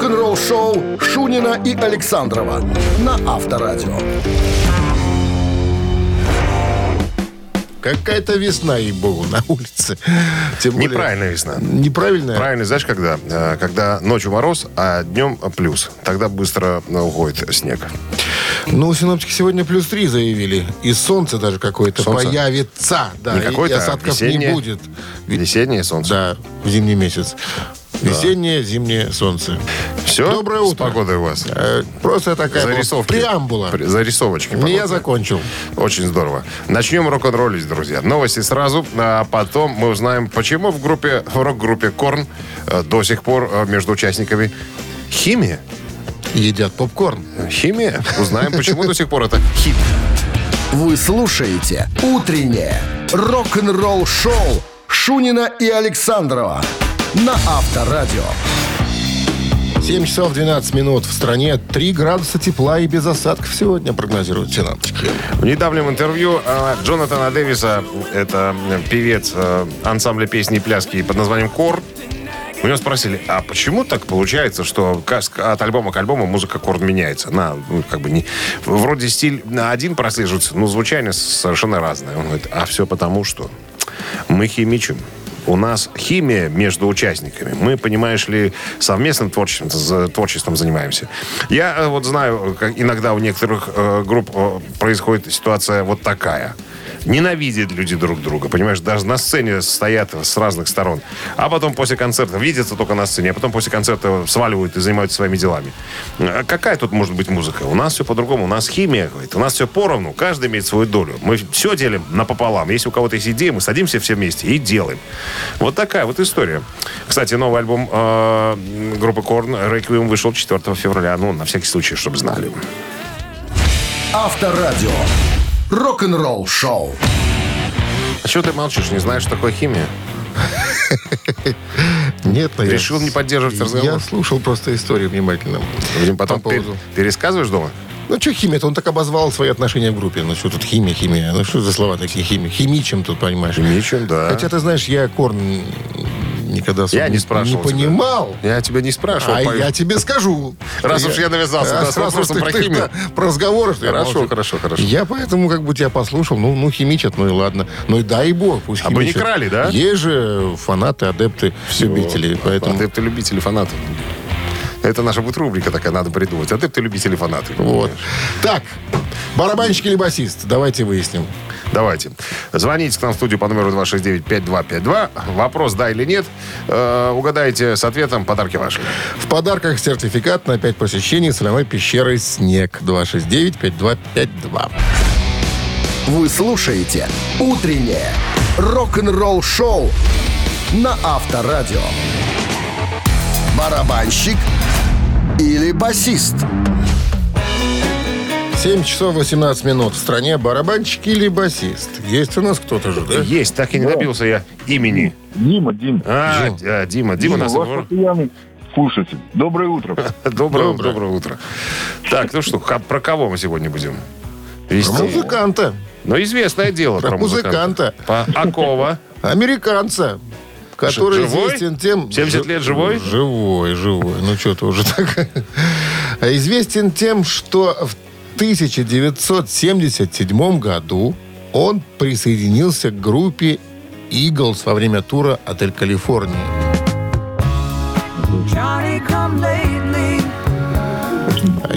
Рок-н-ролл-шоу Шунина и Александрова на Авторадио. Какая-то весна, ей-богу, на улице. Тем более- Неправильная весна. Неправильная? Правильно, знаешь, когда? Э, Когда ночью мороз, а днем плюс. Тогда быстро э, уходит снег. Ну, синоптики сегодня плюс 3 заявили. И солнце даже какое-то Солнце? появится. Да, Не и- и а осадков не весеннее? будет. Ведь- Весеннее солнце. Да, в зимний месяц. Весеннее, зимнее солнце. Все? Доброе утро. С погодой у вас. Э, Просто такая Зарисовки. преамбула. При- Зарисовочки. Не я закончил. Очень здорово. Начнем рок-н-роллить, друзья. Новости сразу, а потом мы узнаем, почему в группе, в рок-группе Корн э, до сих пор э, между участниками химия. Едят попкорн. Химия. Узнаем, почему до сих пор это химия. Вы слушаете «Утреннее рок-н-ролл-шоу» Шунина и Александрова на Авторадио. 7 часов 12 минут в стране. 3 градуса тепла и без осадков сегодня прогнозируют синоптики. В недавнем интервью э, Джонатана Дэвиса, это певец э, ансамбля песни и пляски под названием «Кор», у него спросили, а почему так получается, что от альбома к альбому музыка Корн меняется? На, ну, как бы не, вроде стиль один прослеживается, но звучание совершенно разное. Он говорит, а все потому, что мы химичим. У нас химия между участниками. Мы, понимаешь ли, совместным творчеством, творчеством занимаемся. Я э, вот знаю, как иногда у некоторых э, групп э, происходит ситуация вот такая. Ненавидят люди друг друга, понимаешь, даже на сцене стоят с разных сторон. А потом после концерта видятся только на сцене, а потом после концерта сваливают и занимаются своими делами. А Какая тут может быть музыка? У нас все по-другому. У нас химия, говорит. У нас все поровну. Каждый имеет свою долю. Мы все делим напополам. Если у кого-то есть идея, мы садимся все вместе и делаем. Вот такая вот история. Кстати, новый альбом э, группы Корн Requiem вышел 4 февраля. Ну, на всякий случай, чтобы знали. Авторадио. Рок-н-ролл-шоу. А что ты молчишь? Не знаешь, что такое химия? Нет, но я- Решил не поддерживать разговор? Я слушал просто историю внимательно. Будем потом По поводу- пер- пересказываешь дома? Ну, что химия? Он так обозвал свои отношения в группе. Ну, что тут химия, химия? Ну, что за слова такие химия? Химичим тут, понимаешь? Химичим, да. Хотя, ты знаешь, я корн никогда Я не спрашивал не тебя. понимал. Я тебя не спрашивал. А Павел. я тебе скажу. Раз уж я навязался, да, с Раз уж вопросом про ты, химию. Про разговоры, что Хорошо, молчу. хорошо, хорошо. Я поэтому как бы тебя послушал. Ну, ну химичат, ну и ладно. Ну и дай бог, пусть А вы не крали, да? Есть же фанаты, адепты, любители. Поэтому Адепты, любители, фанаты. Это наша будет рубрика такая, надо придумать. Адепты, любители, фанаты. вот. Так, барабанщик или басист? Давайте выясним. Давайте. Звоните к нам в студию по номеру 269-5252. Вопрос «да» или «нет». Э, угадайте с ответом, подарки ваши. В подарках сертификат на 5 посещений соляной пещеры «Снег». 269-5252. Вы слушаете «Утреннее рок-н-ролл-шоу» на Авторадио. Барабанщик или басист? 7 часов 18 минут. В стране барабанщик или басист? Есть у нас кто-то же, да? Есть, так и не добился я имени. Дима, Дим. А, Дим. Дима, Дима, Дима нас... ваш постоянный слушатель. Доброе утро. Доброе, Доброе. доброе утро. Так, ну что, про кого мы сегодня будем? Про вести? музыканта. Ну, известное дело Про музыканта. По Акова. Американца. Который Живой? известен тем... 70 лет живой? Живой, живой. Ну, что-то уже так. А Известен тем, что в 1977 году он присоединился к группе Eagles во время тура «Отель Калифорния».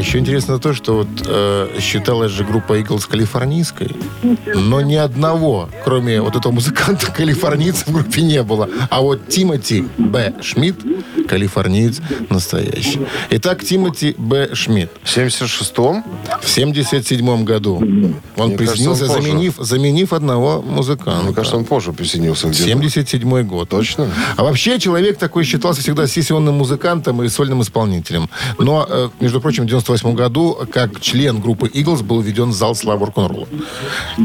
Еще интересно то, что вот э, считалась же группа Eagles калифорнийской, но ни одного, кроме вот этого музыканта калифорнийца в группе не было. А вот Тимоти Б. Шмидт, калифорниец настоящий. Итак, Тимоти Б. Шмидт В 76-м? в 77 году он Мне присоединился, кажется, он заменив, заменив одного музыканта. Мне кажется, он позже присоединился где-то. 77 год. Точно? А вообще человек такой считался всегда сессионным музыкантом и сольным исполнителем. Но, э, между прочим, в 98 году, как член группы Eagles, был введен в зал славы рок-н-ролла.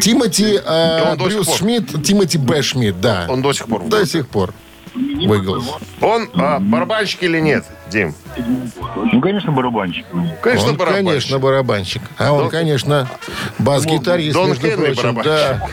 Тимоти э, Брюс. Шмидт, Тимоти Б. Шмидт, да. Он до сих пор. До сих пор. В Eagles. Он а, барабанщик или нет, Дим? Ну, конечно, барабанщик. Конечно, он, барабанщик. конечно, барабанщик. А он, Дон- конечно, бас-гитарист, Дон между Хенли прочим. барабанщик. Да.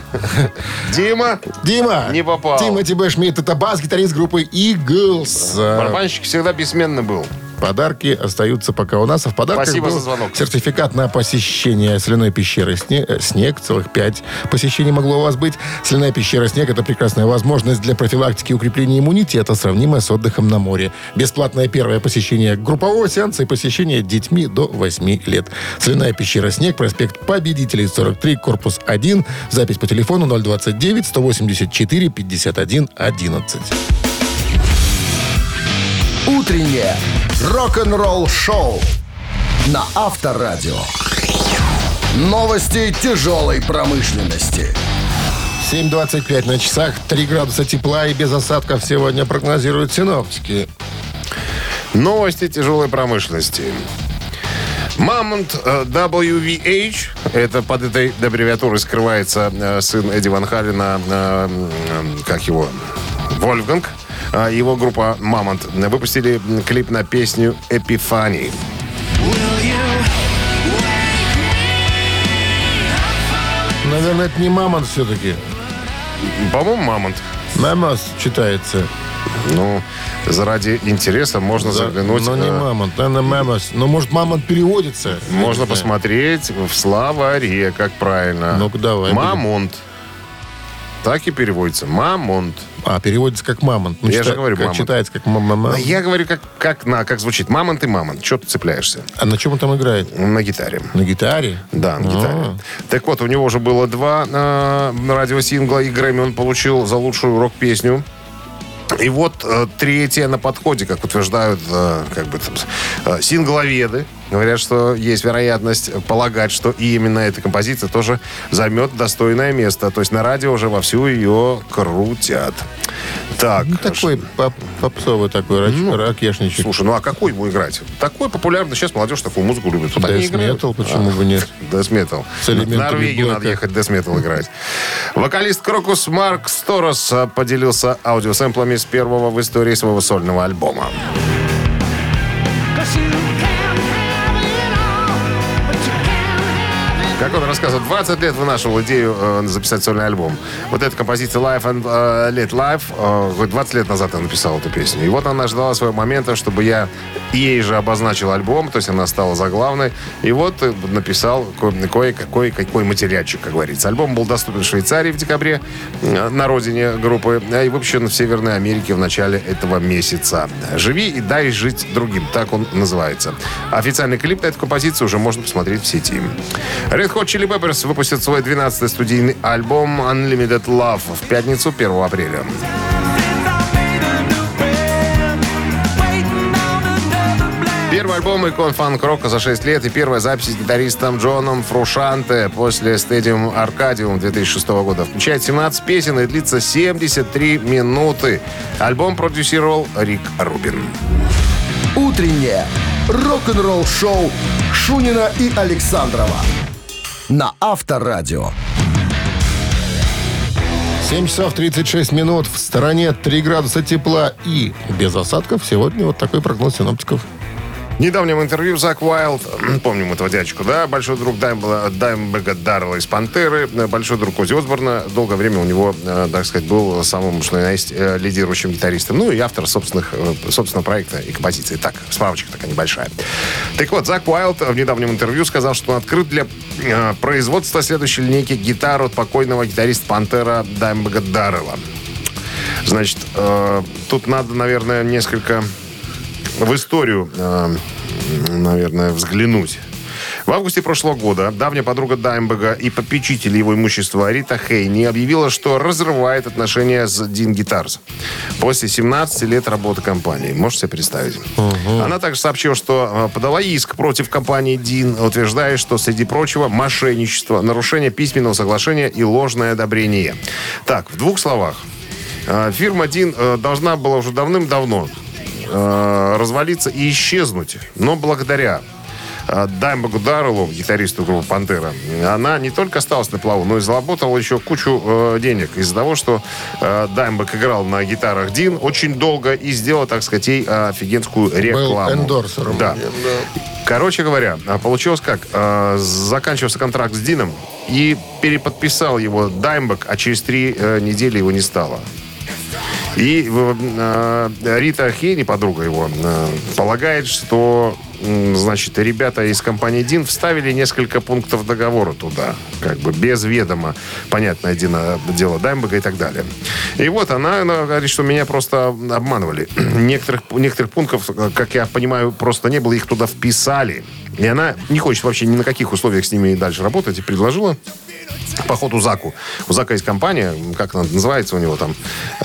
Дима, Дима! Не попал. Тимоти Б. Шмидт, это бас-гитарист группы Eagles. Барабанщик всегда бессменно был. Подарки остаются пока у нас. А в подарках Спасибо был за звонок. сертификат на посещение соляной пещеры «Сне- э, «Снег». Целых пять посещений могло у вас быть. Соляная пещера «Снег» — это прекрасная возможность для профилактики и укрепления иммунитета, сравнимая с отдыхом на море. Бесплатное первое посещение группового сеанса и посещение детьми до 8 лет. Соляная пещера «Снег», проспект Победителей, 43, корпус 1. Запись по телефону 029 184 51 11. Утреннее рок-н-ролл-шоу на Авторадио. Новости тяжелой промышленности. 7.25 на часах, 3 градуса тепла и без осадков сегодня прогнозируют синоптики. Новости тяжелой промышленности. Мамонт э, WVH, это под этой аббревиатурой скрывается э, сын Эдди Ван Халена, э, как его, Вольфганг. А Его группа Мамонт выпустили клип на песню «Эпифаний». Наверное, это не мамонт все-таки. По-моему, Мамонт. Мамос читается. Ну, заради интереса можно заглянуть. Но не э, мамонт, наверное, мамос. Но может мамонт переводится? Можно посмотреть в словаре, как правильно. Ну-ка, давай, Мамонт. Так и переводится. Мамонт. А, переводится как мамонт. Ну, Я же чита- говорю, как мамонт. читается как мама. А я говорю, как, как, на, как звучит. Мамонт и мамонт. Что ты цепляешься? А на чем он там играет? На гитаре. На гитаре? Да, на А. гитаре. Так вот, у него уже было два э, радиосингла, и Грэмми он получил за лучшую рок-песню. И вот э, третье на подходе, как утверждают э, как бы, там, э, сингловеды. Говорят, что есть вероятность полагать, что и именно эта композиция тоже займет достойное место. То есть на радио уже вовсю ее крутят. Так, Ну, такой поп- попсовый такой рач- Ну, ракешничек. Слушай, ну а какой ему играть? Такой популярный. Сейчас молодежь такую музыку любит. Вот Death. Metal, почему бы нет? Death Metal. С Норвегию надо ехать Death Metal играть. Вокалист Крокус Марк Сторос а, поделился аудиосэмплами с первого в истории своего сольного альбома. Как он рассказывал, 20 лет вынашивал идею э, записать сольный альбом. Вот эта композиция Life and э, Let Life, э, хоть 20 лет назад я написал эту песню. И вот она ждала своего момента, чтобы я ей же обозначил альбом, то есть она стала заглавной. И вот э, написал ко- кое-какой какой материальчик, как говорится. Альбом был доступен в Швейцарии в декабре, э, на родине группы, а и выпущен в Северной Америке в начале этого месяца. «Живи и дай жить другим», так он называется. Официальный клип на эту композицию уже можно посмотреть в сети. Red Hot Chili Peppers выпустит свой 12-й студийный альбом Unlimited Love в пятницу 1 апреля. Первый альбом икон фанк-рока за 6 лет и первая запись с гитаристом Джоном Фрушанте после Stadium Arcadium 2006 года. Включает 17 песен и длится 73 минуты. Альбом продюсировал Рик Рубин. Утреннее рок-н-ролл-шоу Шунина и Александрова на Авторадио. 7 часов 36 минут. В стороне 3 градуса тепла и без осадков. Сегодня вот такой прогноз синоптиков. Недавнем интервью Зак Уайлд, помним этого дядечку, да, большой друг Даймбла- Даймбега Даррелла из «Пантеры», большой друг Ози Осборна, долгое время у него, э, так сказать, был самым, что ни есть, э, лидирующим гитаристом, ну и автор собственных, э, собственного проекта и композиции. Так, справочка такая небольшая. Так вот, Зак Уайлд в недавнем интервью сказал, что он открыт для э, производства следующей линейки гитар от покойного гитариста «Пантера» Даймбега Даррелла. Значит, э, тут надо, наверное, несколько в историю, э, наверное, взглянуть. В августе прошлого года давняя подруга Даймбега и попечитель его имущества Рита Хейни объявила, что разрывает отношения с Дин Гитарс после 17 лет работы компании. Можете себе представить? Она также сообщила, что э, подала иск против компании Дин, утверждая, что, среди прочего, мошенничество, нарушение письменного соглашения и ложное одобрение. Так, в двух словах. Э, Фирма Дин должна была уже давным-давно э, развалиться и исчезнуть. Но благодаря э, Даймбагу Дарреллу, гитаристу группы «Пантера», она не только осталась на плаву, но и заработала еще кучу э, денег из-за того, что э, Даймбаг играл на гитарах Дин очень долго и сделал, так сказать, ей э, офигенскую рекламу. эндорсером. Да. Короче говоря, а, получилось как? А, Заканчивался контракт с Дином и переподписал его Даймбек, а через три э, недели его не стало. И э, Рита Хейни, подруга его, э, полагает, что значит, ребята из компании Дин вставили несколько пунктов договора туда, как бы без ведома, понятное дело, дело Даймбека и так далее. И вот она, она говорит, что меня просто обманывали. Некоторых, некоторых пунктов, как я понимаю, просто не было, их туда вписали. И она не хочет вообще ни на каких условиях с ними дальше работать и предложила по ходу Заку. У Зака есть компания, как она называется у него там?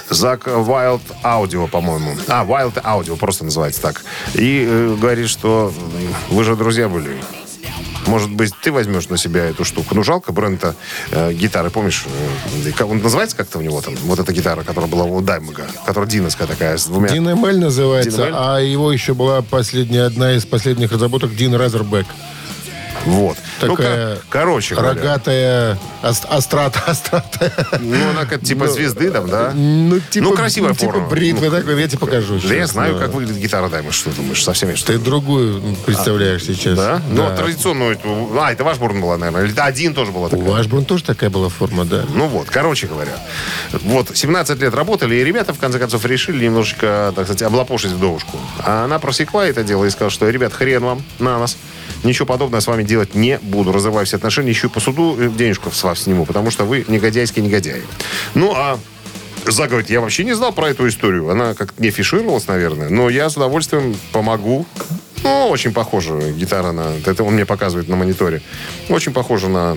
Зак Wild Audio, по-моему. А, Wild Audio просто называется так. И э, говорит, что вы же друзья были. Может быть, ты возьмешь на себя эту штуку. Ну, жалко бренда э, гитары, помнишь? э, он называется как-то у него там? Вот эта гитара, которая была у Даймага, которая диновская такая, с двумя... Дин называется, Дин а его еще была последняя, одна из последних разработок Дин Разербек. Вот. Ну, Такая кор- короче говоря. Рогатая, аст- острата. Ну, она как типа звезды там, да? Ну, типа, Ну, красивая типа форма. бритвы такой, я тебе покажу. Да я сейчас, знаю, да. как выглядит гитара Даймонд. Что думаешь? Совсем что Ты другую представляешь сейчас. Да? Ну, а традиционную... А, это Вашбурн была, наверное. Или один тоже была У такая. Вашбурн тоже такая была форма, да. Ну вот, короче говоря. Вот, 17 лет работали, и ребята, в конце концов, решили немножечко, так сказать, облапошить вдовушку. А она просекла это дело и сказала, что, ребят, хрен вам на нас. Ничего подобного с вами делать не буду. Разрываю все отношения, ищу по суду, э, денежку с вас сниму, потому что вы негодяйские негодяи. Ну, а говорит, я вообще не знал про эту историю. Она как-то не фишировалась, наверное. Но я с удовольствием помогу. Ну, очень похожа гитара на... Это он мне показывает на мониторе. Очень похожа на,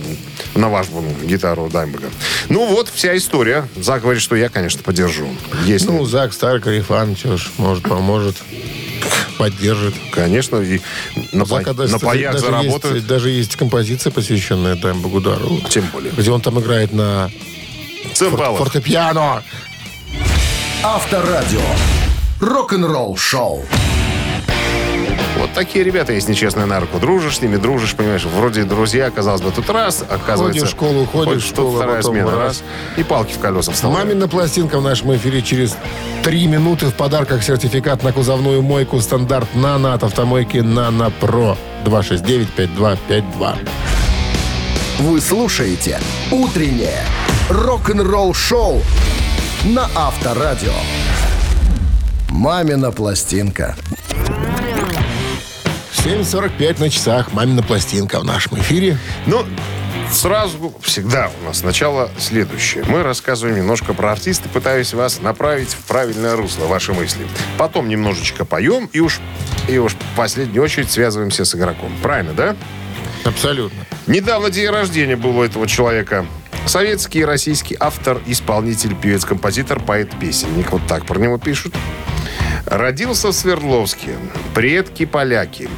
на Вашбуну гитару Даймбека. Ну вот, вся история. Зак говорит, что я, конечно, поддержу. Если... Ну, Зак, старый карифан, что ж, может, поможет, поддержит. конечно, и на, Зака па- даже, на кстати, паях даже заработают. Есть, даже есть композиция, посвященная Таймбу Гудару. Тем более. Где он там играет на Цимбалов. фортепиано. Авторадио. Рок-н-ролл шоу. Вот такие ребята, если честно, на руку. Дружишь с ними, дружишь, понимаешь, вроде друзья, казалось бы, тут раз, оказывается... Ходишь в школу, ходишь в школу, а вторая потом смена, раз. раз. И палки в колеса вставляют. Мамина пластинка в нашем эфире через три минуты в подарках сертификат на кузовную мойку стандарт «Нано» от автомойки «Нано Про». 269-5252. Вы слушаете «Утреннее рок-н-ролл-шоу» на Авторадио. «Мамина пластинка». 7.45 на часах. Мамина пластинка в нашем эфире. Ну, сразу всегда у нас сначала следующее. Мы рассказываем немножко про артиста, пытаюсь вас направить в правильное русло, ваши мысли. Потом немножечко поем и уж, и уж в последнюю очередь связываемся с игроком. Правильно, да? Абсолютно. Недавно день рождения был у этого человека. Советский и российский автор, исполнитель, певец, композитор, поэт, песенник. Вот так про него пишут. Родился в Свердловске. Предки поляки.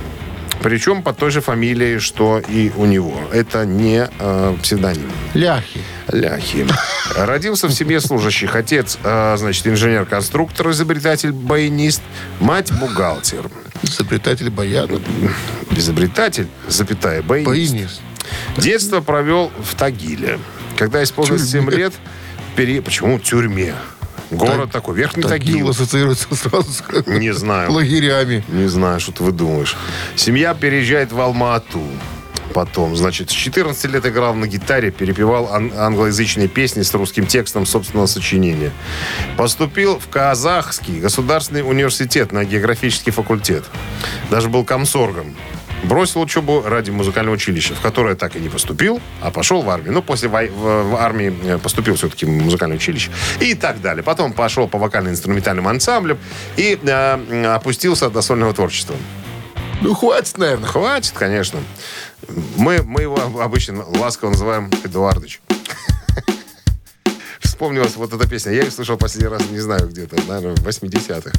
Причем под той же фамилией, что и у него. Это не э, псевдоним. Ляхи. Ляхи. Родился в семье служащих. Отец, э, значит, инженер-конструктор, изобретатель, баянист. Мать бухгалтер. Изобретатель баяна. Изобретатель, запятая, баянист. Баянист. Детство провел в Тагиле. Когда исполнилось 7 Тюрьме. лет, пере... почему в тюрьме? Город такой, Верхний Тагил Тагил. ассоциируется сразу с Не знаю. лагерями. Не знаю, что ты выдумаешь. Семья переезжает в Алма-Ату. Потом, значит, с 14 лет играл на гитаре, перепевал ан- англоязычные песни с русским текстом собственного сочинения. Поступил в Казахский государственный университет на географический факультет. Даже был комсоргом. Бросил учебу ради музыкального училища, в которое так и не поступил, а пошел в армию. Ну, после вой- в, армии э, поступил все-таки в музыкальное училище. И так далее. Потом пошел по вокально-инструментальным ансамблям и э, опустился до сольного творчества. Ну, хватит, наверное. Хватит, конечно. Мы, мы его обычно ласково называем Эдуардыч. Вспомнилась вот эта песня. Я ее слышал последний раз, не знаю, где-то, наверное, в 80-х.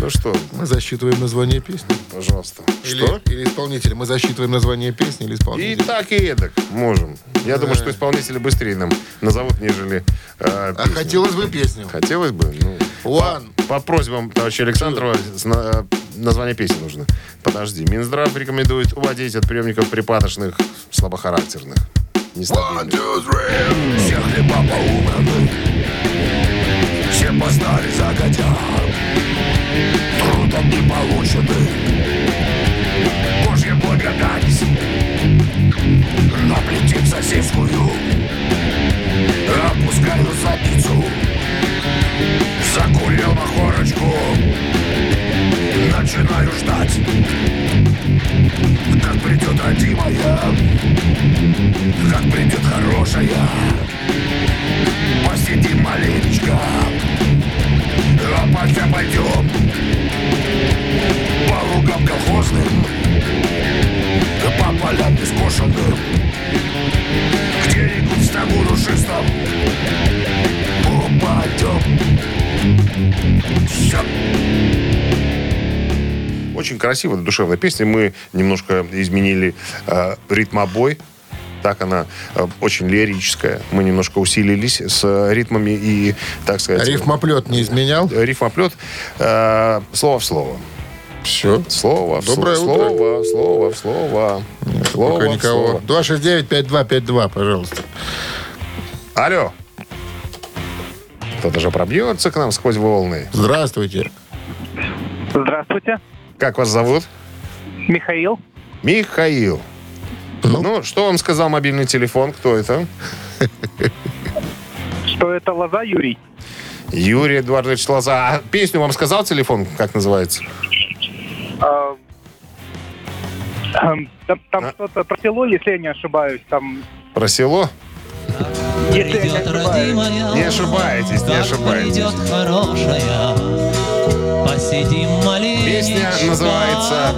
Ну что, Мы засчитываем название песни. пожалуйста. Или, Что? или исполнителя. Мы засчитываем название песни или И исполнителя. так, и эдак можем. Я думаю, что исполнители быстрее нам назовут, нежели э, А песню. хотелось бы песню. Хотелось бы. Ну, One. по просьбам товарища Александрова на- название песни нужно. Подожди. Минздрав рекомендует уводить от приемников припадочных, слабохарактерных, нестабильных. Все хлеба поубраны все познали загодя Трудом не получены. Божья благодать. Но плетит сосискую. Опускаю задницу. Закурил махорочку. Начинаю ждать. Как придет родимая. Как придет хорошая. Красивая, душевная песня. Мы немножко изменили э, ритмобой. Так она э, очень лирическая. Мы немножко усилились с ритмами и, так сказать... Рифмоплет не изменял? э, Рифмоплет. э, слово в слово. Все. Слово в Доброе слово. утро. Слово, слово в слово. Слово Пока в никого. слово. 269-5252, пожалуйста. Алло. Кто-то же пробьется к нам сквозь волны. Здравствуйте. Здравствуйте, Как вас зовут? Михаил. Михаил. Ну, что вам сказал мобильный телефон? Кто это? Что это лоза, Юрий? Юрий Эдуардович Лоза. А песню вам сказал телефон? Как называется? А, эм, Там, там А? что-то про село, если я не ошибаюсь. Там, Про село? если я не ошибаюсь. Не ошибаетесь, не ошибаетесь. Называется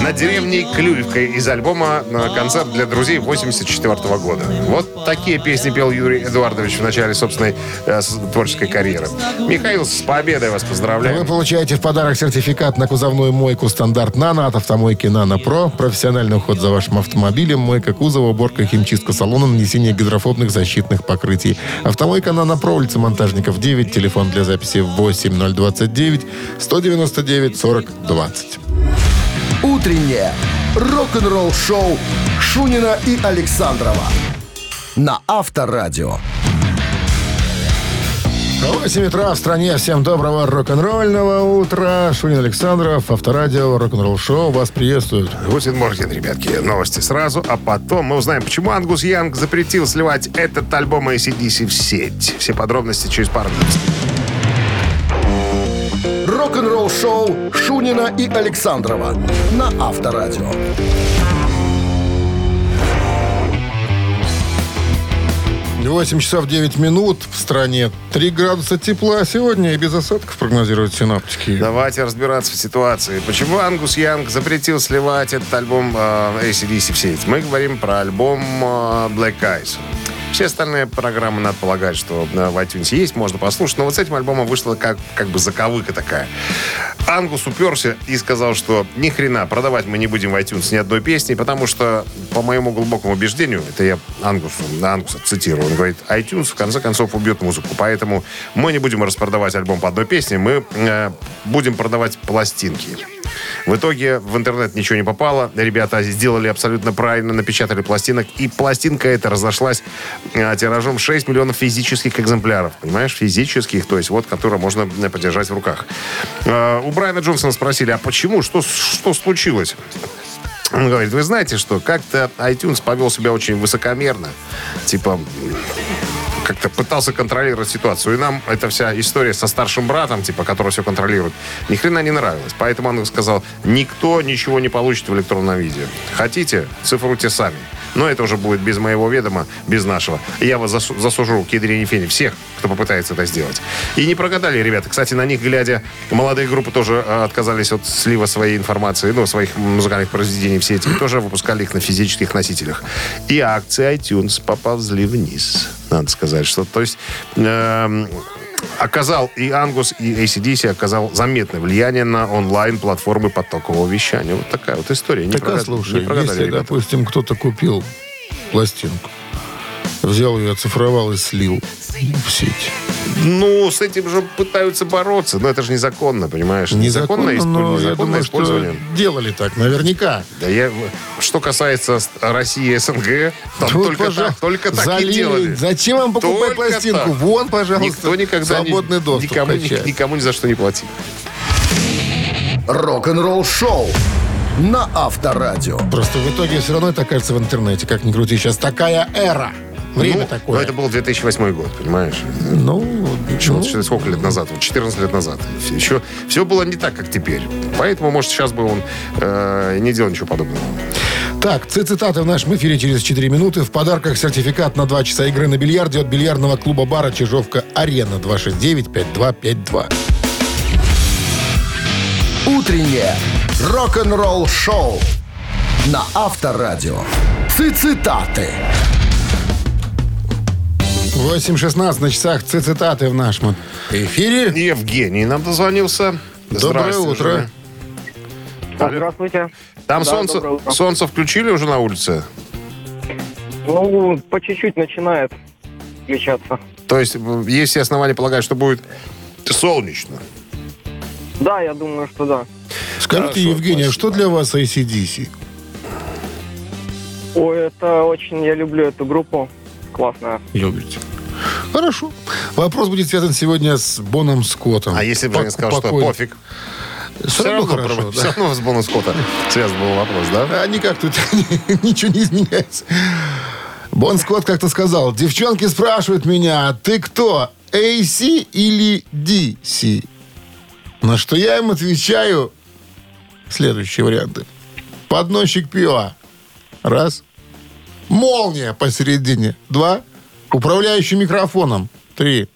«На деревне Клюевкой» из альбома на концерт для друзей 84 года. Вот такие песни пел Юрий Эдуардович в начале собственной э, творческой карьеры. Михаил, с победой вас Вы поздравляю. получаете в подарок сертификат на кузовную мойку стандарт «Нано» от автомойки «Нано Про». Профессиональный уход за вашим автомобилем, мойка кузова, уборка, химчистка салона, нанесение гидрофобных защитных покрытий. Автомойка «Нано Про», улица Монтажников, 9, телефон для записи 8029 199 40 20. Утреннее рок-н-ролл-шоу Шунина и Александрова на Авторадио. 8 утра в стране. Всем доброго рок-н-ролльного утра. Шунин Александров, Авторадио, рок-н-ролл шоу. Вас приветствуют. Гутин Морген, ребятки. Новости сразу, а потом мы узнаем, почему Ангус Янг запретил сливать этот альбом ACDC в сеть. Все подробности через пару минут. Рок-н-ролл-шоу Шунина и Александрова на Авторадио. 8 часов 9 минут в стране. 3 градуса тепла сегодня и без осадков прогнозируют синаптики. Давайте разбираться в ситуации. Почему Ангус Янг запретил сливать этот альбом э, ACDC в сеть? Мы говорим про альбом э, Black Eyes. Все остальные программы, надо полагать, что э, в iTunes есть, можно послушать. Но вот с этим альбомом вышла как, как бы заковыка такая. Ангус уперся и сказал, что ни хрена, продавать мы не будем в iTunes ни одной песни, потому что, по моему глубокому убеждению, это я Ангусу, Ангуса цитирую, он говорит, iTunes в конце концов убьет музыку, поэтому мы не будем распродавать альбом по одной песне, мы э, будем продавать пластинки. В итоге в интернет ничего не попало. Ребята сделали абсолютно правильно, напечатали пластинок. И пластинка эта разошлась э, тиражом 6 миллионов физических экземпляров. Понимаешь? Физических, то есть вот, которые можно э, подержать в руках. Э, у Брайана Джонсона спросили, а почему? Что, что случилось? Он говорит, вы знаете что, как-то iTunes повел себя очень высокомерно. Типа, как-то пытался контролировать ситуацию. И нам эта вся история со старшим братом, типа, который все контролирует, ни хрена не нравилась. Поэтому он сказал, никто ничего не получит в электронном виде. Хотите, цифруйте сами. Но это уже будет без моего ведома, без нашего. Я вас засу- засужу к ядрене фени всех, кто попытается это сделать. И не прогадали ребята. Кстати, на них глядя, молодые группы тоже э, отказались от слива своей информации, ну, своих музыкальных произведений в сети. Тоже выпускали их на физических носителях. И акции iTunes поползли вниз, надо сказать. Что, то есть... эм, оказал и Ангус, и ACDC оказал заметное влияние на онлайн-платформы потокового вещания. Вот такая вот история. Не Так, а прогад- слушай, не если, ребята. допустим, кто-то купил пластинку, взял ее, оцифровал и слил в сеть. Ну, с этим же пытаются бороться. Но это же незаконно, понимаешь? Незаконно, исп- но я незаконное думаю, что использование. делали так, наверняка. Да я, что касается России и СНГ, там Тут, только, так, только так и делали. Зачем вам покупать Только пластинку? так. Вон, пожалуйста, Никто никогда не- свободный доступ никому, ни- качай. никому ни за что не платил. Рок-н-ролл-шоу на Авторадио. Просто в итоге все равно это окажется в интернете. Как ни крути, сейчас такая эра. Время ну, такое. но это был 2008 год, понимаешь? Ну, Еще ну, сколько лет назад? Вот 14 лет назад. Еще все было не так, как теперь. Поэтому, может, сейчас бы он э, не делал ничего подобного. Так, цитаты в нашем эфире через 4 минуты. В подарках сертификат на 2 часа игры на бильярде от бильярдного клуба-бара «Чижовка-Арена» 269-5252. Утреннее рок-н-ролл-шоу на Авторадио. Цитаты. 8.16 на часах цитаты в нашем эфире. Евгений нам дозвонился. Доброе утро. Женя. Здравствуйте. Там Да, солнце, солнце включили уже на улице? Ну, по чуть-чуть начинает включаться. То есть есть все основания полагать, что будет солнечно. Да, я думаю, что да. Скажите, Хорошо, Евгения, спасибо. что для вас ACDC? Ой, это очень, я люблю эту группу. Классная. Любите. Хорошо. Вопрос будет связан сегодня с Боном Скоттом. А если бы Пок- Женя сказал, что пофиг? Все равно хорошо, проблема- да. все равно с бонус Скотта связан был вопрос, да? А никак тут ничего не изменяется. Бон Скотт как-то сказал, девчонки спрашивают меня, «А ты кто, AC или DC? На что я им отвечаю следующие варианты. Подносчик пива. Раз. Молния посередине. Два. Управляющий микрофоном. Три.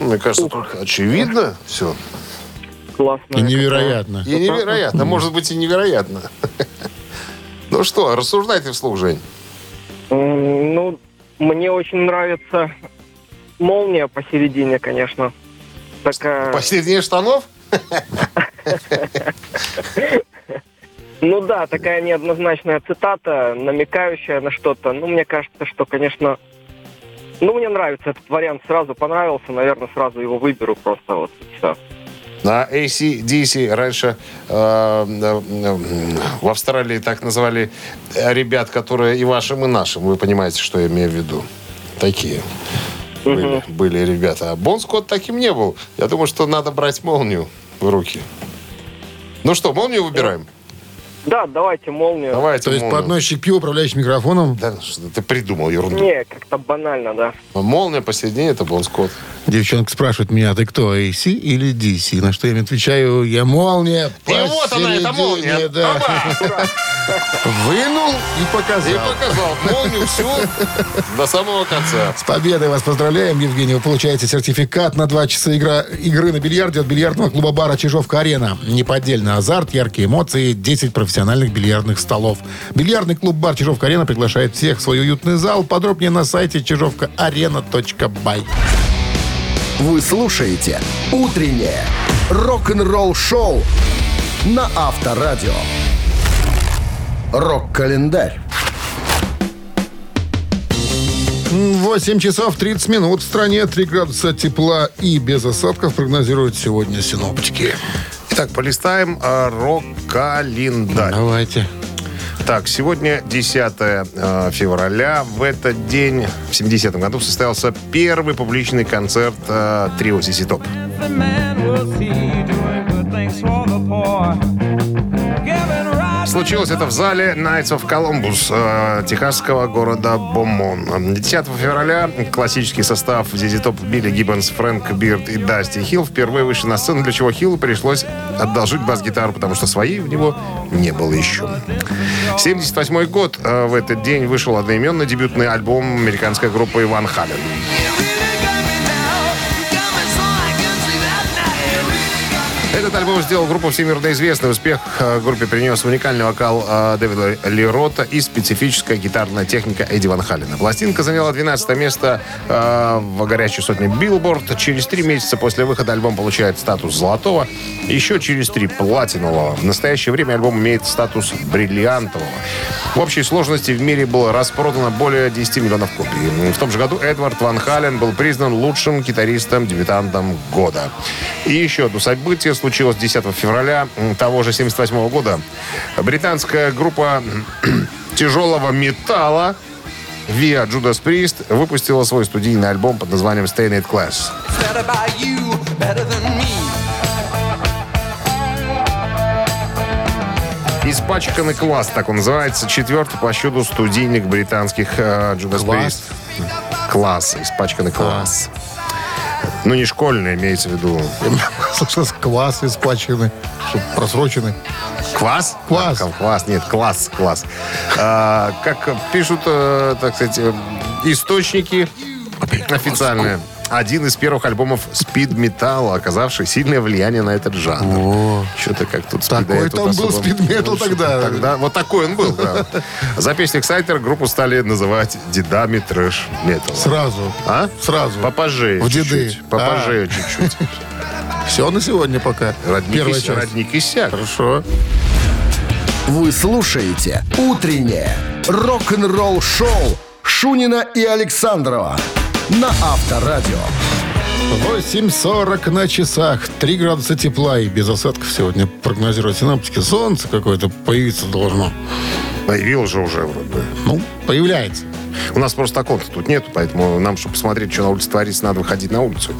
Мне кажется, тут очевидно все. Классная. И невероятно. И невероятно. Может быть, и невероятно. Ну что, рассуждай ты вслух, Жень. Ну, мне очень нравится молния посередине, конечно. Такая... Посередине штанов? Ну да, такая неоднозначная цитата, намекающая на что-то. Ну, мне кажется, что, конечно... Ну, мне нравится этот вариант, сразу понравился, наверное, сразу его выберу просто вот и все. На ACDC раньше э, э, в Австралии так называли ребят, которые и вашим, и нашим. Вы понимаете, что я имею в виду. Такие были, были ребята. А Бон Скотт таким не был. Я думаю, что надо брать молнию в руки. Ну что, молнию выбираем? Да, давайте молнию. Давайте То есть молнию. подносчик пива, управляющий микрофоном. Да, что ты придумал ерунду. Не, как-то банально, да. Молния посередине это Бон Скотт. Девчонка спрашивает меня, ты кто, AC или DC? На что я им отвечаю, я молния. И вот она, эта молния. да. Вынул и И показал. показал молнию всю до самого конца. С победой вас поздравляем, Евгений. Вы получаете сертификат на два часа игра, игры на бильярде от бильярдного клуба бара «Чижовка-арена». Неподдельный азарт, яркие эмоции, 10 профессиональных бильярдных столов. Бильярдный клуб бар «Чижовка-арена» приглашает всех в свой уютный зал. Подробнее на сайте чижовкаарена.бай. Вы слушаете «Утреннее рок-н-ролл-шоу» на Авторадио. Рок-календарь. 8 часов 30 минут. В стране 3 градуса тепла и без осадков прогнозируют сегодня синоптики. Итак, полистаем а, рок-календарь. Давайте. Так, сегодня 10 э, февраля. В этот день, в 70-м году, состоялся первый публичный концерт э, трио Сиси Топ. Случилось это в зале Knights of Columbus э, техасского города Бомон. 10 февраля классический состав ZZ Top Билли Гиббонс, Фрэнк Бирд и Дасти Хилл впервые вышли на сцену, для чего Хиллу пришлось одолжить бас-гитару, потому что своей у него не было еще. 78 год. э, в этот день вышел одноименный дебютный альбом американской группы Иван Хален. Этот альбом сделал группу всемирно известной. Успех э, группе принес уникальный вокал э, Дэвида Ли Рота и специфическая гитарная техника Эдди Ван Халлена. Пластинка заняла 12 место э, в горячей сотне Билборд. Через три месяца после выхода альбом получает статус золотого. Еще через три платинового. В настоящее время альбом имеет статус бриллиантового. В общей сложности в мире было распродано более 10 миллионов копий. В том же году Эдвард Ван Хален был признан лучшим гитаристом-дебютантом года. И еще одно событие 10 февраля того же 78 года. Британская группа тяжелого металла Via Judas Priest выпустила свой студийный альбом под названием Stay Night Class. Испачканный класс, так он называется. Четвертый по счету студийник британских э, Judas Класс? Priest. Класс, испачканный класс. Ну, не школьный, имеется в виду. Слышалось, квас испачканный, чтоб просроченный. Квас? Квас. А, Квас, нет, класс, класс. А, как пишут, э, так сказать, э, источники официальные. Один из первых альбомов спид-металла, оказавший сильное влияние на этот жанр. Что-то как тут спида Такой там был спид-метал Ну, тогда. Тогда вот такой он был, да. За песню Exciter группу стали называть дедами трэш-металла. Сразу. А? Сразу. Попозже В деды. чуть-чуть. Попозже чуть-чуть. Все на сегодня пока. Родник, Первая и, часть. родник и сяк. Хорошо. Вы слушаете «Утреннее рок-н-ролл-шоу» Шунина и Александрова на Авторадио. 8.40 на часах. 3 градуса тепла и без осадков сегодня прогнозируют синаптики. Солнце какое-то появиться должно. Появилось же уже вроде бы. Ну, появляется. У нас просто окон тут нету, поэтому нам, чтобы посмотреть, что на улице творится, надо выходить на улицу.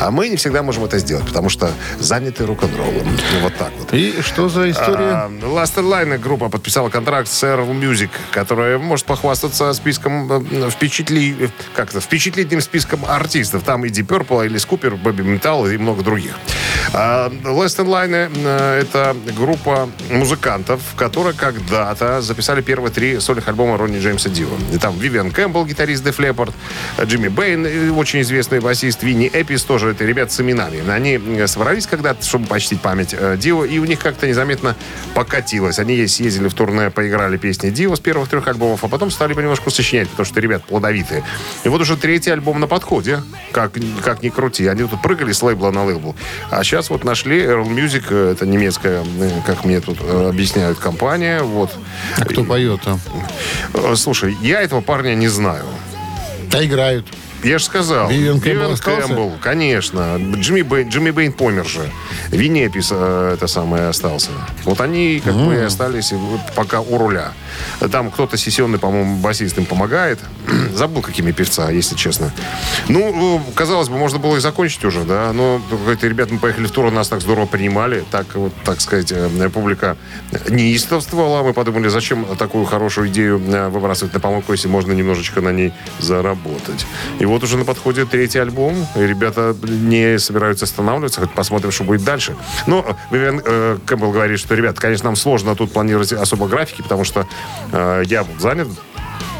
А мы не всегда можем это сделать, потому что заняты рок-н-роллом. Ну, Вот так вот. И что за история? А, Last Line группа подписала контракт с Earl Music, которая может похвастаться списком э, впечатли... как-то, впечатлительным списком артистов. Там и Deep Purple, или Скупер, Бэби Металл и много других. А, Last Line э, это группа музыкантов, которые когда-то записали первые три сольных альбома Ронни Джеймса Дио. И там Вивиан Кэмпбелл, гитарист Def Leppard, Джимми Бэйн, э, очень известный басист, Винни Эпис, тоже это ребят с именами. Они э, собрались когда-то, чтобы почтить память э, Дио, и у них как-то незаметно покатилось. Они съездили в турне, поиграли песни Дио с первых трех альбомов, а потом стали понемножку сочинять, потому что ребят плодовитые. И вот уже третий альбом на подходе, как, как ни крути. Они тут прыгали с лейбла на лейбл. А сейчас вот нашли Earl Music, это немецкая, как мне тут объясняют, компания. Вот. А кто поет там? Слушай, я этого парня не знаю. Да играют. Я же сказал. Вивиан Кэмпбелл? Кэмпбелл, конечно. Джимми Бэйн, Джимми Бэйн помер же. Винни Эппис э, это самое остался. Вот они, как бы, и остались вот пока у руля. Там кто-то сессионный, по-моему, басист им помогает. Забыл, как имя певца, если честно. Ну, э, казалось бы, можно было и закончить уже, да. Но эти ребята, мы поехали в тур, нас так здорово принимали. Так, вот, так сказать, э, публика неистовствовала. Мы подумали, зачем такую хорошую идею э, выбрасывать на помойку, если можно немножечко на ней заработать. И вот уже на подходе третий альбом, и ребята не собираются останавливаться, хоть посмотрим, что будет дальше. Но Вивиан э, Кэмпбелл говорит, что, ребят, конечно, нам сложно тут планировать особо графики, потому что э, я занят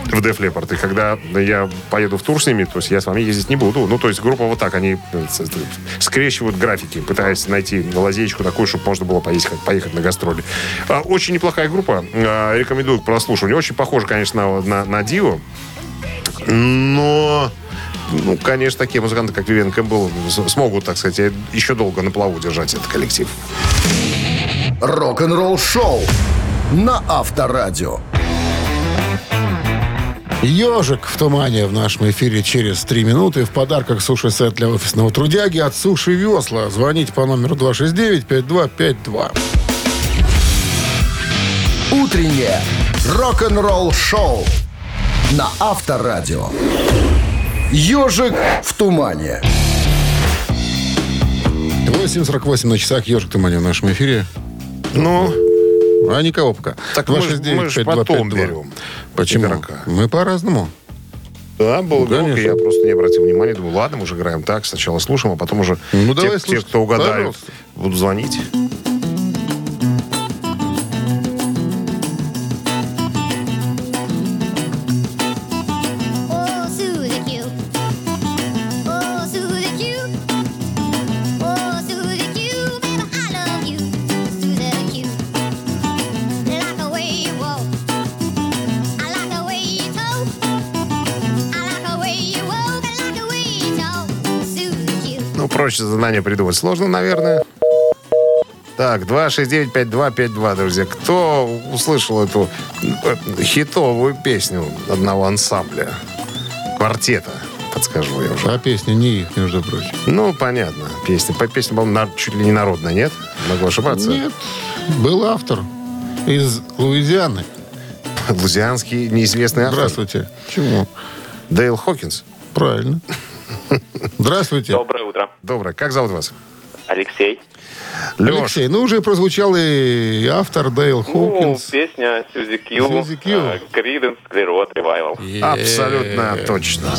в Def Leppard, и когда я поеду в тур с ними, то есть я с вами ездить не буду. Ну, то есть группа вот так, они э, с- скрещивают графики, пытаясь найти лазеечку такую, чтобы можно было поехать, поехать на гастроли. А, Очень неплохая группа, рекомендую к прослушиванию. Очень похоже, конечно, на, на Дио, но... Ну, конечно, такие музыканты, как Вивен Кэмпбелл, смогут, так сказать, еще долго на плаву держать этот коллектив. Рок-н-ролл-шоу на Авторадио. Ежик в тумане в нашем эфире через 3 минуты. В подарках суши-сет для офисного трудяги от Суши Весла. Звоните по номеру 269-5252. Утреннее рок-н-ролл-шоу на Авторадио. Ежик в тумане. 8.48 на часах. Ежик в тумане в нашем эфире. Ну, А никого пока. Так мы ж- мы ж потом 269-5252. берем Почему? игрока. Мы по-разному. да, было Ну, громко, я просто не обратил внимания. Думаю, ладно, мы же играем так, сначала слушаем, а потом уже Ну, те, давай те, кто угадают, Пожалуйста. будут звонить. Проще задание придумать сложно, наверное. Так, 269-5252, друзья. Кто услышал эту э, хитовую песню одного ансамбля? Квартета, подскажу я уже. А песня не их, между прочим. Ну, понятно. Песня. По песне, по-моему, чуть ли не народная, нет? Могу ошибаться. Нет. Был автор из Луизианы. Лузианский неизвестный автор. Здравствуйте. Чему? Дейл Хокинс. Правильно. Здравствуйте. Доброе утро. Доброе. Как зовут вас? Алексей. Леш. Алексей, ну уже прозвучал и автор Дейл Ну, Хокинс. песня Сьюзи Кью. Сьюзи Кью. Криденс, Clearwater Revival. Абсолютно точно.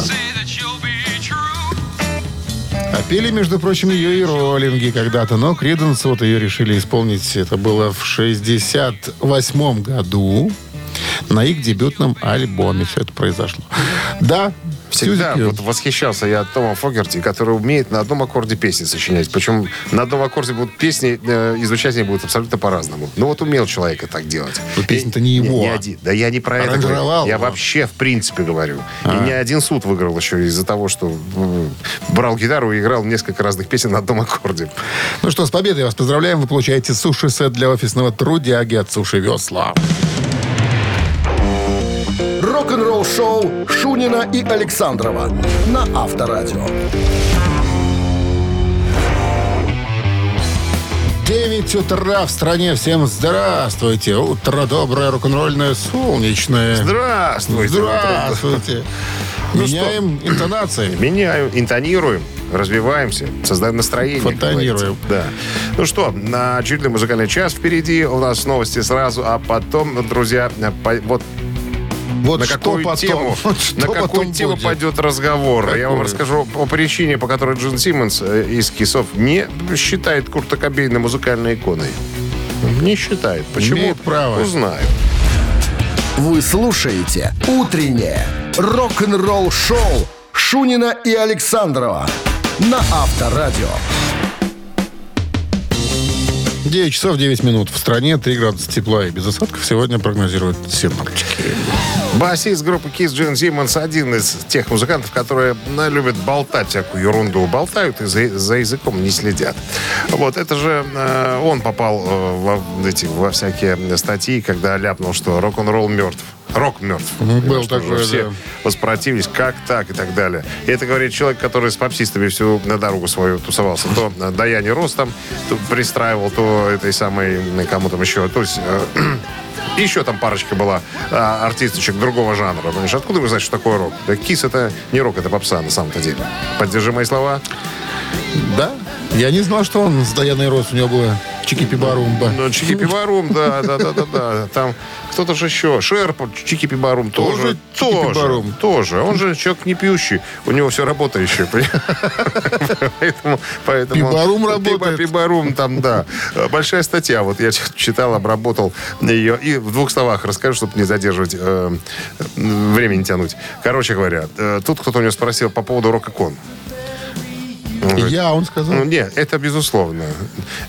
А пели, между прочим, ее и роллинги когда-то, но Криденс вот ее решили исполнить. Это было в 68 году на их дебютном альбоме все это произошло. Да, Всегда вот восхищался я Томом Фогерти, который умеет на одном аккорде песни сочинять. Причем на одном аккорде будут песни, э, и звучать они будут абсолютно по-разному. Ну вот умел человек это так делать. Но песня-то не его. Не, один. Да я не про это говорю. Я вообще в принципе говорю. А. И не один суд выиграл еще из-за того, что м, брал гитару и играл несколько разных песен на одном аккорде. Ну что, с победой вас поздравляем. Вы получаете суши-сет для офисного трудяги от Суши Весла. Рок-н-ролл-шоу Шунина и Александрова на Авторадио. 9 утра в стране. Всем здравствуйте. Утро доброе, рок-н-ролльное, солнечное. Здравствуйте. Здравствуйте. Ну Меняем интонации. Меняю, интонируем, развиваемся, создаем настроение. Фонтанируем. Да. Ну что, на очередной музыкальный час впереди. У нас новости сразу, а потом, друзья, по- вот Вот на что какую потом? тему, Вот что на какую потом тему будет? пойдет разговор? Я вам Какую? расскажу о причине, по которой Джин Симмонс э, из Кисов не считает Курта Кобейна музыкальной иконой. Не считает. Почему? Имеет право. Узнаю. Вы слушаете «Утреннее рок-н-ролл-шоу» Шунина и Александрова на Авторадио. 9 часов 9 минут. В стране 3 градуса тепла и без осадков сегодня прогнозируют синоптики. Басист группы Kiss Джин Симмонс один из тех музыкантов, которые ну, любят болтать всякую ерунду. Болтают и за, за языком не следят. Вот, это же э, он попал э, во, эти, во всякие статьи, когда ляпнул, что рок-н-ролл мертв. Рок мертв. Был такой, все да. воспротивились, как так и так далее. И это говорит человек, который с попсистами всю на дорогу свою тусовался. То э, Даяне Ростом то пристраивал, то этой самой, кому там еще. То есть э, еще там парочка была а, артисточек другого жанра. Понимаешь, откуда вы знаете, что такое рок? Да Кис это не рок, это попса на самом-то деле. Поддержи мои слова. Да? Я не знал, что он с Даяной Рос, у него было чики-пибарумба. Ну, Чики Пиварум, да, да, да, да, да. Там кто-то же еще. Шерп, Чики Пиварум тоже. Тоже Пибарум. Тоже. Он же человек не пьющий. У него все работающее. Поэтому, поэтому Пибарум Пиба- работает. Пибарум там, да. Большая статья. Вот я читал, обработал ее. И в двух словах расскажу, чтобы не задерживать, э, время не тянуть. Короче говоря, э, тут кто-то у него спросил по поводу рок-икон. Говорит, Я, он сказал. ну, нет, это безусловно.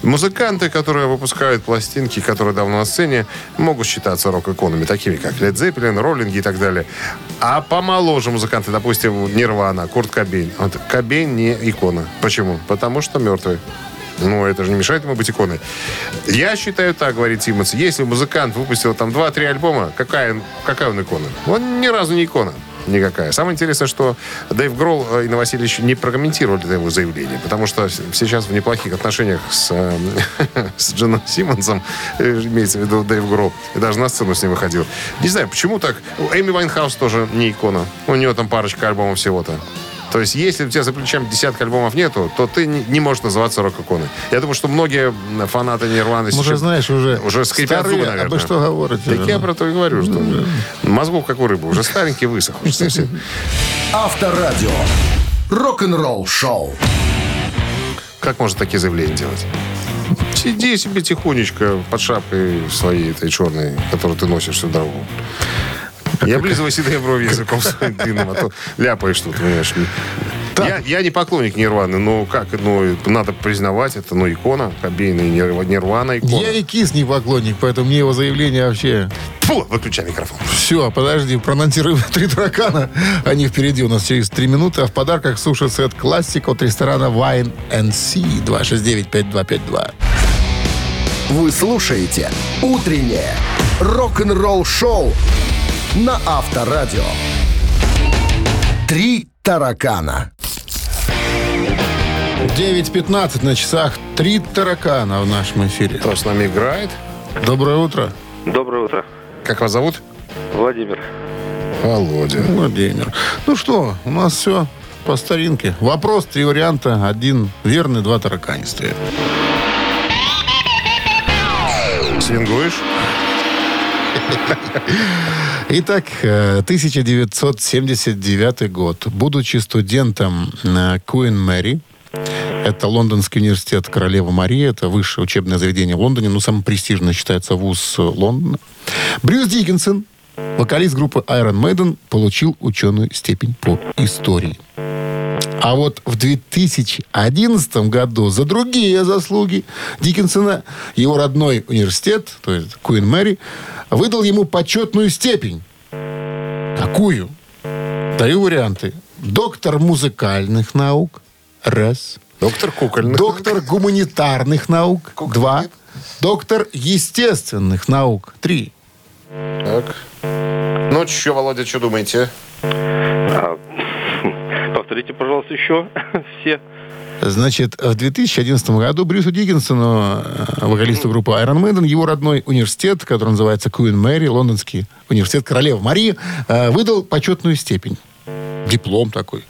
Музыканты, которые выпускают пластинки, которые давно на сцене, могут считаться рок-иконами, такими как Led Zeppelin, Роллинги и так далее. А помоложе музыканты, допустим, Нирвана, Курт Кобейн. Вот Кобейн не икона. Почему? Потому что мертвый. Ну, это же не мешает ему быть иконой. Я считаю так, говорит Симмонс. Если музыкант выпустил там 2-3 альбома, какая, какая он икона? Он ни разу не икона. Никакая. Самое интересное, что Дэйв Гролл э, и Новоселич не прокомментировали его заявление, потому что сейчас в неплохих отношениях с, э, с Джином Симмонсом, э, имеется в виду Дэйв Гролл, и даже на сцену с ним выходил. Не знаю, почему так. Эми Вайнхаус тоже не икона. У нее там парочка альбомов всего-то. То есть, если у тебя за плечами десятка альбомов нету, то ты не, не можешь называться рок-иконой. Я думаю, что многие фанаты Нирваны Уже, сейчас знаешь, уже, уже скрипят старые, зубы, а наверное. вы что говорите? Так я про то и говорю, что мозгов как у рыбы. Уже старенький высох. Авторадио. Рок-н-ролл-шоу. Как можно такие заявления делать? Сиди себе тихонечко под шапкой своей этой черной, которую ты носишь всю дорогу. Не облизывай седые брови языком своим длинным, а то ляпаешь тут, понимаешь. Я, я не поклонник Нирваны, но как, ну, надо признавать, это, ну, икона, Кобейн и Нир- Нирвана икона. Я и кис не поклонник, поэтому мне его заявление вообще... Фу, выключай микрофон. Все, подожди, прононсируем три таракана. Они впереди у нас через три минуты. А в подарках суши-сет классик от ресторана Wine Sea 269-5252. Вы слушаете «Утреннее рок-н-ролл-шоу» на Авторадио. Три таракана. 9.15 на часах. Три таракана в нашем эфире. Кто с нами играет? Доброе утро. Доброе утро. Как вас зовут? Владимир. Володя. Владимир. Ну что, у нас все по старинке. Вопрос, три варианта. Один верный, два тараканистые. Свингуешь? Итак, э, 1979 год. Будучи студентом э, Queen Mary, это Лондонский университет Королева Мария, это высшее учебное заведение в Лондоне, ну, самое престижное считается вуз Лондона. Брюс Диккенсон вокалист группы Iron Maiden получил ученую степень по истории. А вот в 2011 году за другие заслуги Диккенсона его родной университет, то есть Куин Мэри, выдал ему почетную степень. Какую? Даю варианты. Доктор музыкальных наук. Раз. Доктор Кукольный. Доктор гуманитарных наук. Два. Доктор естественных наук. Три. Так. Ну, что, Володя, что думаете? Повторите, пожалуйста, еще все. Значит, в 2011 году Брюсу Диккенсону, э, вокалисту группы Iron Maiden, его родной университет, который называется Queen Mary, лондонский университет Королевы Марии, э, выдал почетную степень. Диплом такой.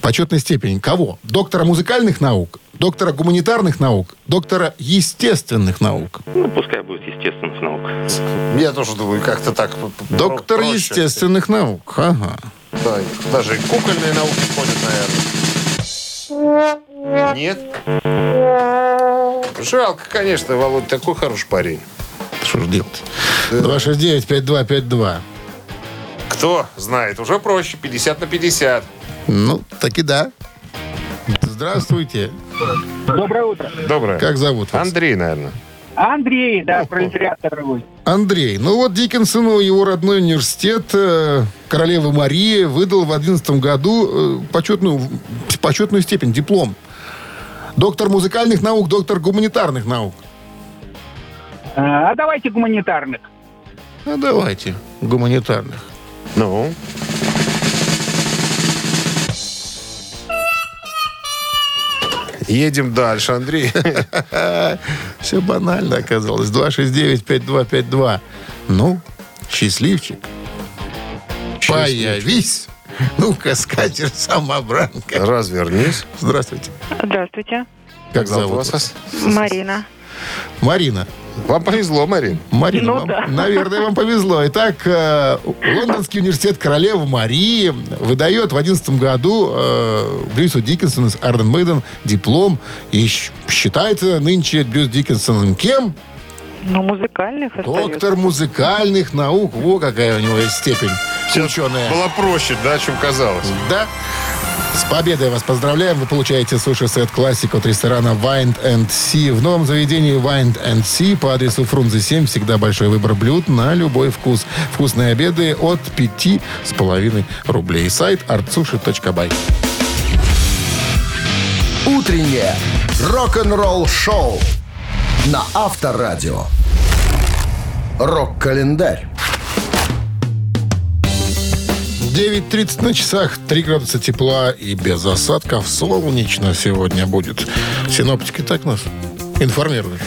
Почетная степень. Кого? Доктора музыкальных наук, доктора гуманитарных наук, доктора естественных наук. Ну, пускай будет естественных наук. Я тоже думаю, как-то так. Доктор проще. естественных наук. Ага. Да, даже и кукольные науки ходят, наверное. Нет? Жалко, конечно, Володь такой хороший парень. Что же делать? 269-5252. Кто знает, уже проще, 50 на 50. Ну, таки да. Здравствуйте. Доброе утро. Доброе. Как зовут вас? Андрей, наверное. Андрей, да, пролетариат дорогой. Андрей. Ну вот Диккенсону его родной университет э, Королевы Марии выдал в 2011 году э, почетную, почетную степень, диплом. Доктор музыкальных наук, доктор гуманитарных наук. А давайте гуманитарных. Ну, давайте, гуманитарных. Ну? Едем дальше, Андрей. Все банально оказалось. 269-5252. Ну, счастливчик. Появись. Ну-ка, скатер самобранка. Развернись. Здравствуйте. Здравствуйте. Как Зовут вас? Марина. Марина. Вам повезло, Марин. Марина, Ну вам, да. наверное, вам повезло. Итак, э, Лондонский университет Королевы Марии выдает в 2011 году э, Брюсу Диккенсону из Арден Мейден диплом. И считается нынче Брюс Диккенсон кем? Ну, музыкальных остается. Доктор музыкальных наук. Во какая у него есть степень ученая. Было проще, да, чем казалось. Да. С победой вас поздравляем. Вы получаете суши-сет классик от ресторана Wind and Sea. В новом заведении Wind and Sea по адресу Фрунзе 7 всегда большой выбор блюд на любой вкус. Вкусные обеды от пяти с половиной рублей. Сайт artsushi.by. Утреннее рок-н-ролл-шоу на Авторадио. Рок-календарь. 9.30 на часах, 3 градуса тепла и без осадков. Солнечно сегодня будет. Синоптики так нас информируют.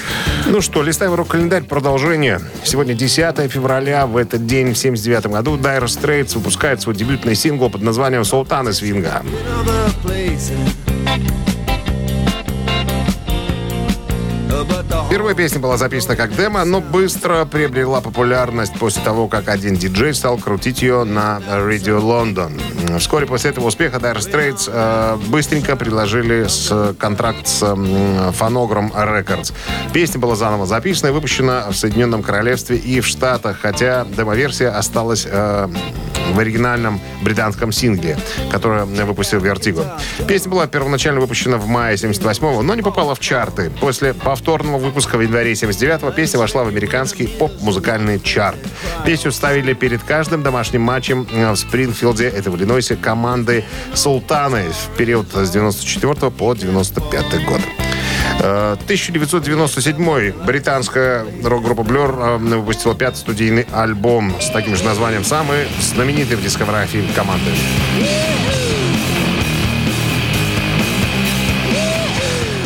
Ну что, листаем рок-календарь. Продолжение. Сегодня 10 февраля. В этот день, в 79 году, Dire Straits выпускает свой дебютный сингл под названием «Султан из свинга». Первая песня была записана как демо, но быстро приобрела популярность после того, как один диджей стал крутить ее на Radio London. Вскоре после этого успеха Dire Straits э, быстренько предложили с контракт с м, Phonogram Records. Песня была заново записана и выпущена в Соединенном Королевстве и в Штатах, хотя демо-версия осталась э, в оригинальном британском сингле, который выпустил Vertigo. Песня была первоначально выпущена в мае 78-го, но не попала в чарты. После повторного выпуска в январе 79-го песня вошла в американский поп-музыкальный чарт. Песню ставили перед каждым домашним матчем э, в Спрингфилде, это в Иллинойсе, команды «Султаны» в период с 94 по 95 год. Э, 1997 британская рок-группа Blur э, выпустила пятый студийный альбом с таким же названием, самый знаменитый в дискографии команды.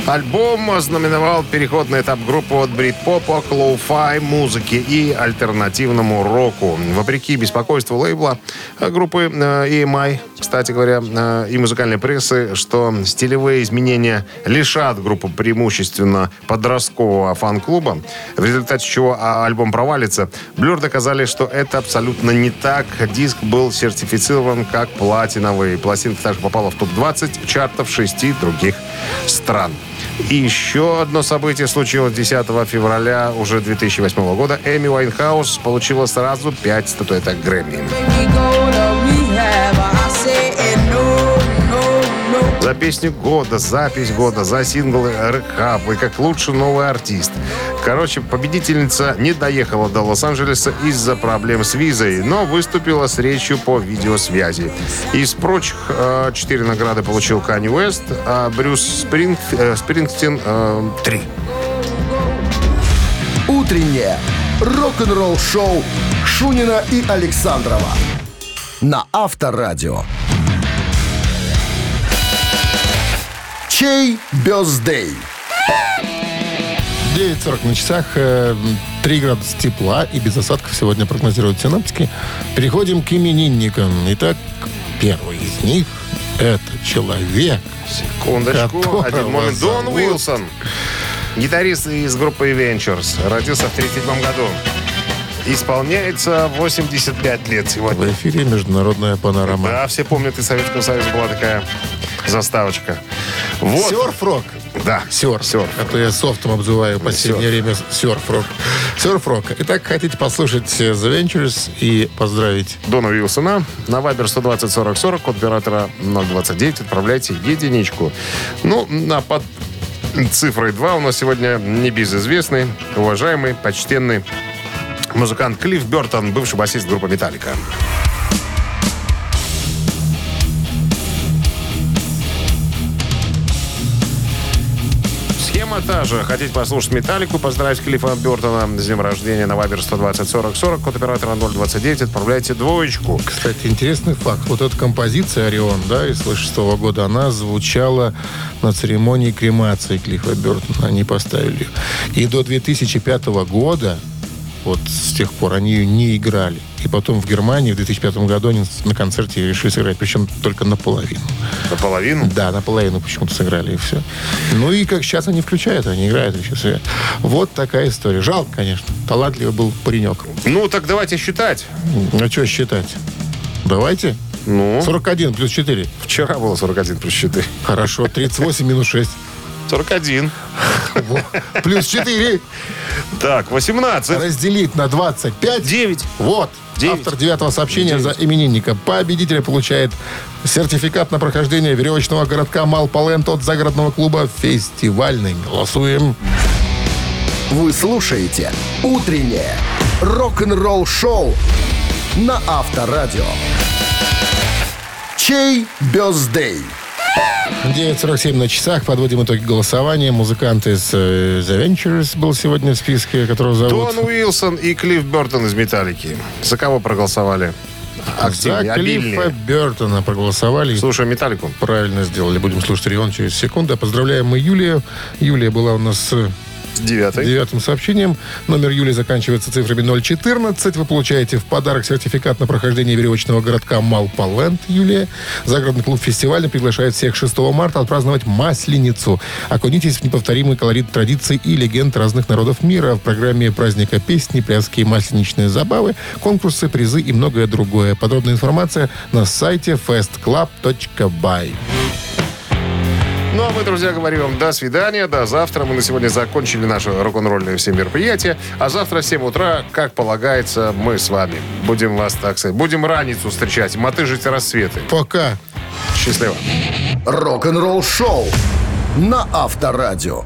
Альбом ознаменовал переход на этап группы от брит-попа к лоу-фай музыке и альтернативному року. Вопреки беспокойству лейбла э, группы э, EMI, кстати говоря, э, и музыкальной прессы, что стилевые изменения лишат группу преимущественно подросткового фан-клуба, в результате чего а, альбом провалится, Blur доказали, что это абсолютно не так. Диск был сертифицирован как платиновый. Пластинка также попала в топ-20 чартов шести других стран. И еще одно событие случилось 10 февраля уже 2008 года. Эми Уайнхаус получила сразу 5 статуэток Грэмми. За песню года, запись года, за синглы Rehab и как лучший новый артист. Короче, победительница не доехала до Лос-Анджелеса из-за проблем с визой, но выступила с речью по видеосвязи. Из прочих э, четыре награды получил Канни Уэст, а Брюс Спринг, э, Спрингстин э, три. Утреннее рок-н-ролл-шоу Шунина и Александрова на Авторадио. Чей бездей? 9.40 на часах, э, 3 градуса тепла и без осадков сегодня прогнозируют синоптики. Переходим к именинникам. Итак, первый из них – это человек, Секундочку, один момент. Дон зовут- Уилсон, гитарист из группы Ventures, родился в 1937 году. Исполняется 85 лет сегодня. в эфире «Международная панорама». Да, все помнят, и Советского Союза была такая заставочка. Вот. Серф-рок. Да. Серф. Серф. А то я софтом обзываю в последнее время серф-рок. Серф-рок. Итак, хотите послушать э, The Ventures и поздравить Дона Уилсона на Вайбер 120 40 40, код оператора 029, отправляйте единичку. Ну, а под цифрой 2 у нас сегодня небезызвестный, уважаемый, почтенный музыкант Клифф Бертон, бывший басист группы «Металлика». Та же. Хотите послушать «Металлику», поздравить Клиффа Бертона с днем рождения на Вайбер 120 40 40, код оператора 029, отправляйте двоечку. Кстати, интересный факт. Вот эта композиция «Орион», да, из 86 года, она звучала на церемонии кремации Клиффа Бертона. Они поставили ее. И до 2005 года, вот с тех пор, они ее не играли. И потом в Германии в 2005 году они на концерте решили сыграть, причем только наполовину. Наполовину? Да, наполовину почему-то сыграли, и все. Ну и как сейчас они включают, они играют, играют. Вот такая история. Жалко, конечно. Талантливый был паренек. Ну, так давайте считать. Ну, что считать? Давайте. Ну, 41 плюс 4. вчера было 41 плюс 4. Хорошо. 38 минус 6. 41. Плюс 4. Так, 18. Разделить на 25. 9. Вот. Девять. Автор девятого сообщения за именинника. Победителя получает сертификат на прохождение веревочного городка Малполент от загородного клуба «Фестивальный». Голосуем. Вы слушаете «Утреннее рок-н-ролл-шоу» на Авторадио. Чей бездей? 9.47 на часах. Подводим итоги голосования. Музыкант из э, The Ventures был сегодня в списке, которого зовут... Дон Уилсон и Клифф Бертон из «Металлики». За кого проголосовали? За Активнее, Клиффа обильнее. Бертона проголосовали. Слушай, «Металлику». Правильно сделали. Будем слушать Рион через секунду. Поздравляем мы Юлию. Юлия была у нас с девятым сообщением. Номер Юли заканчивается цифрами 014. Вы получаете в подарок сертификат на прохождение веревочного городка Малполент, Юлия. Загородный клуб фестивальный приглашает всех 6 марта отпраздновать Масленицу. Окунитесь в неповторимый колорит традиций и легенд разных народов мира. В программе праздника песни, пляски, масленичные забавы, конкурсы, призы и многое другое. Подробная информация на сайте festclub.by. Ну, а мы, друзья, говорим вам до свидания, до завтра. Мы на сегодня закончили наше рок-н-ролльное все мероприятия. А завтра в 7 утра, как полагается, мы с вами будем вас, так сказать, будем раницу встречать, мотыжить рассветы. Пока. Счастливо. Рок-н-ролл-шоу на Авторадио.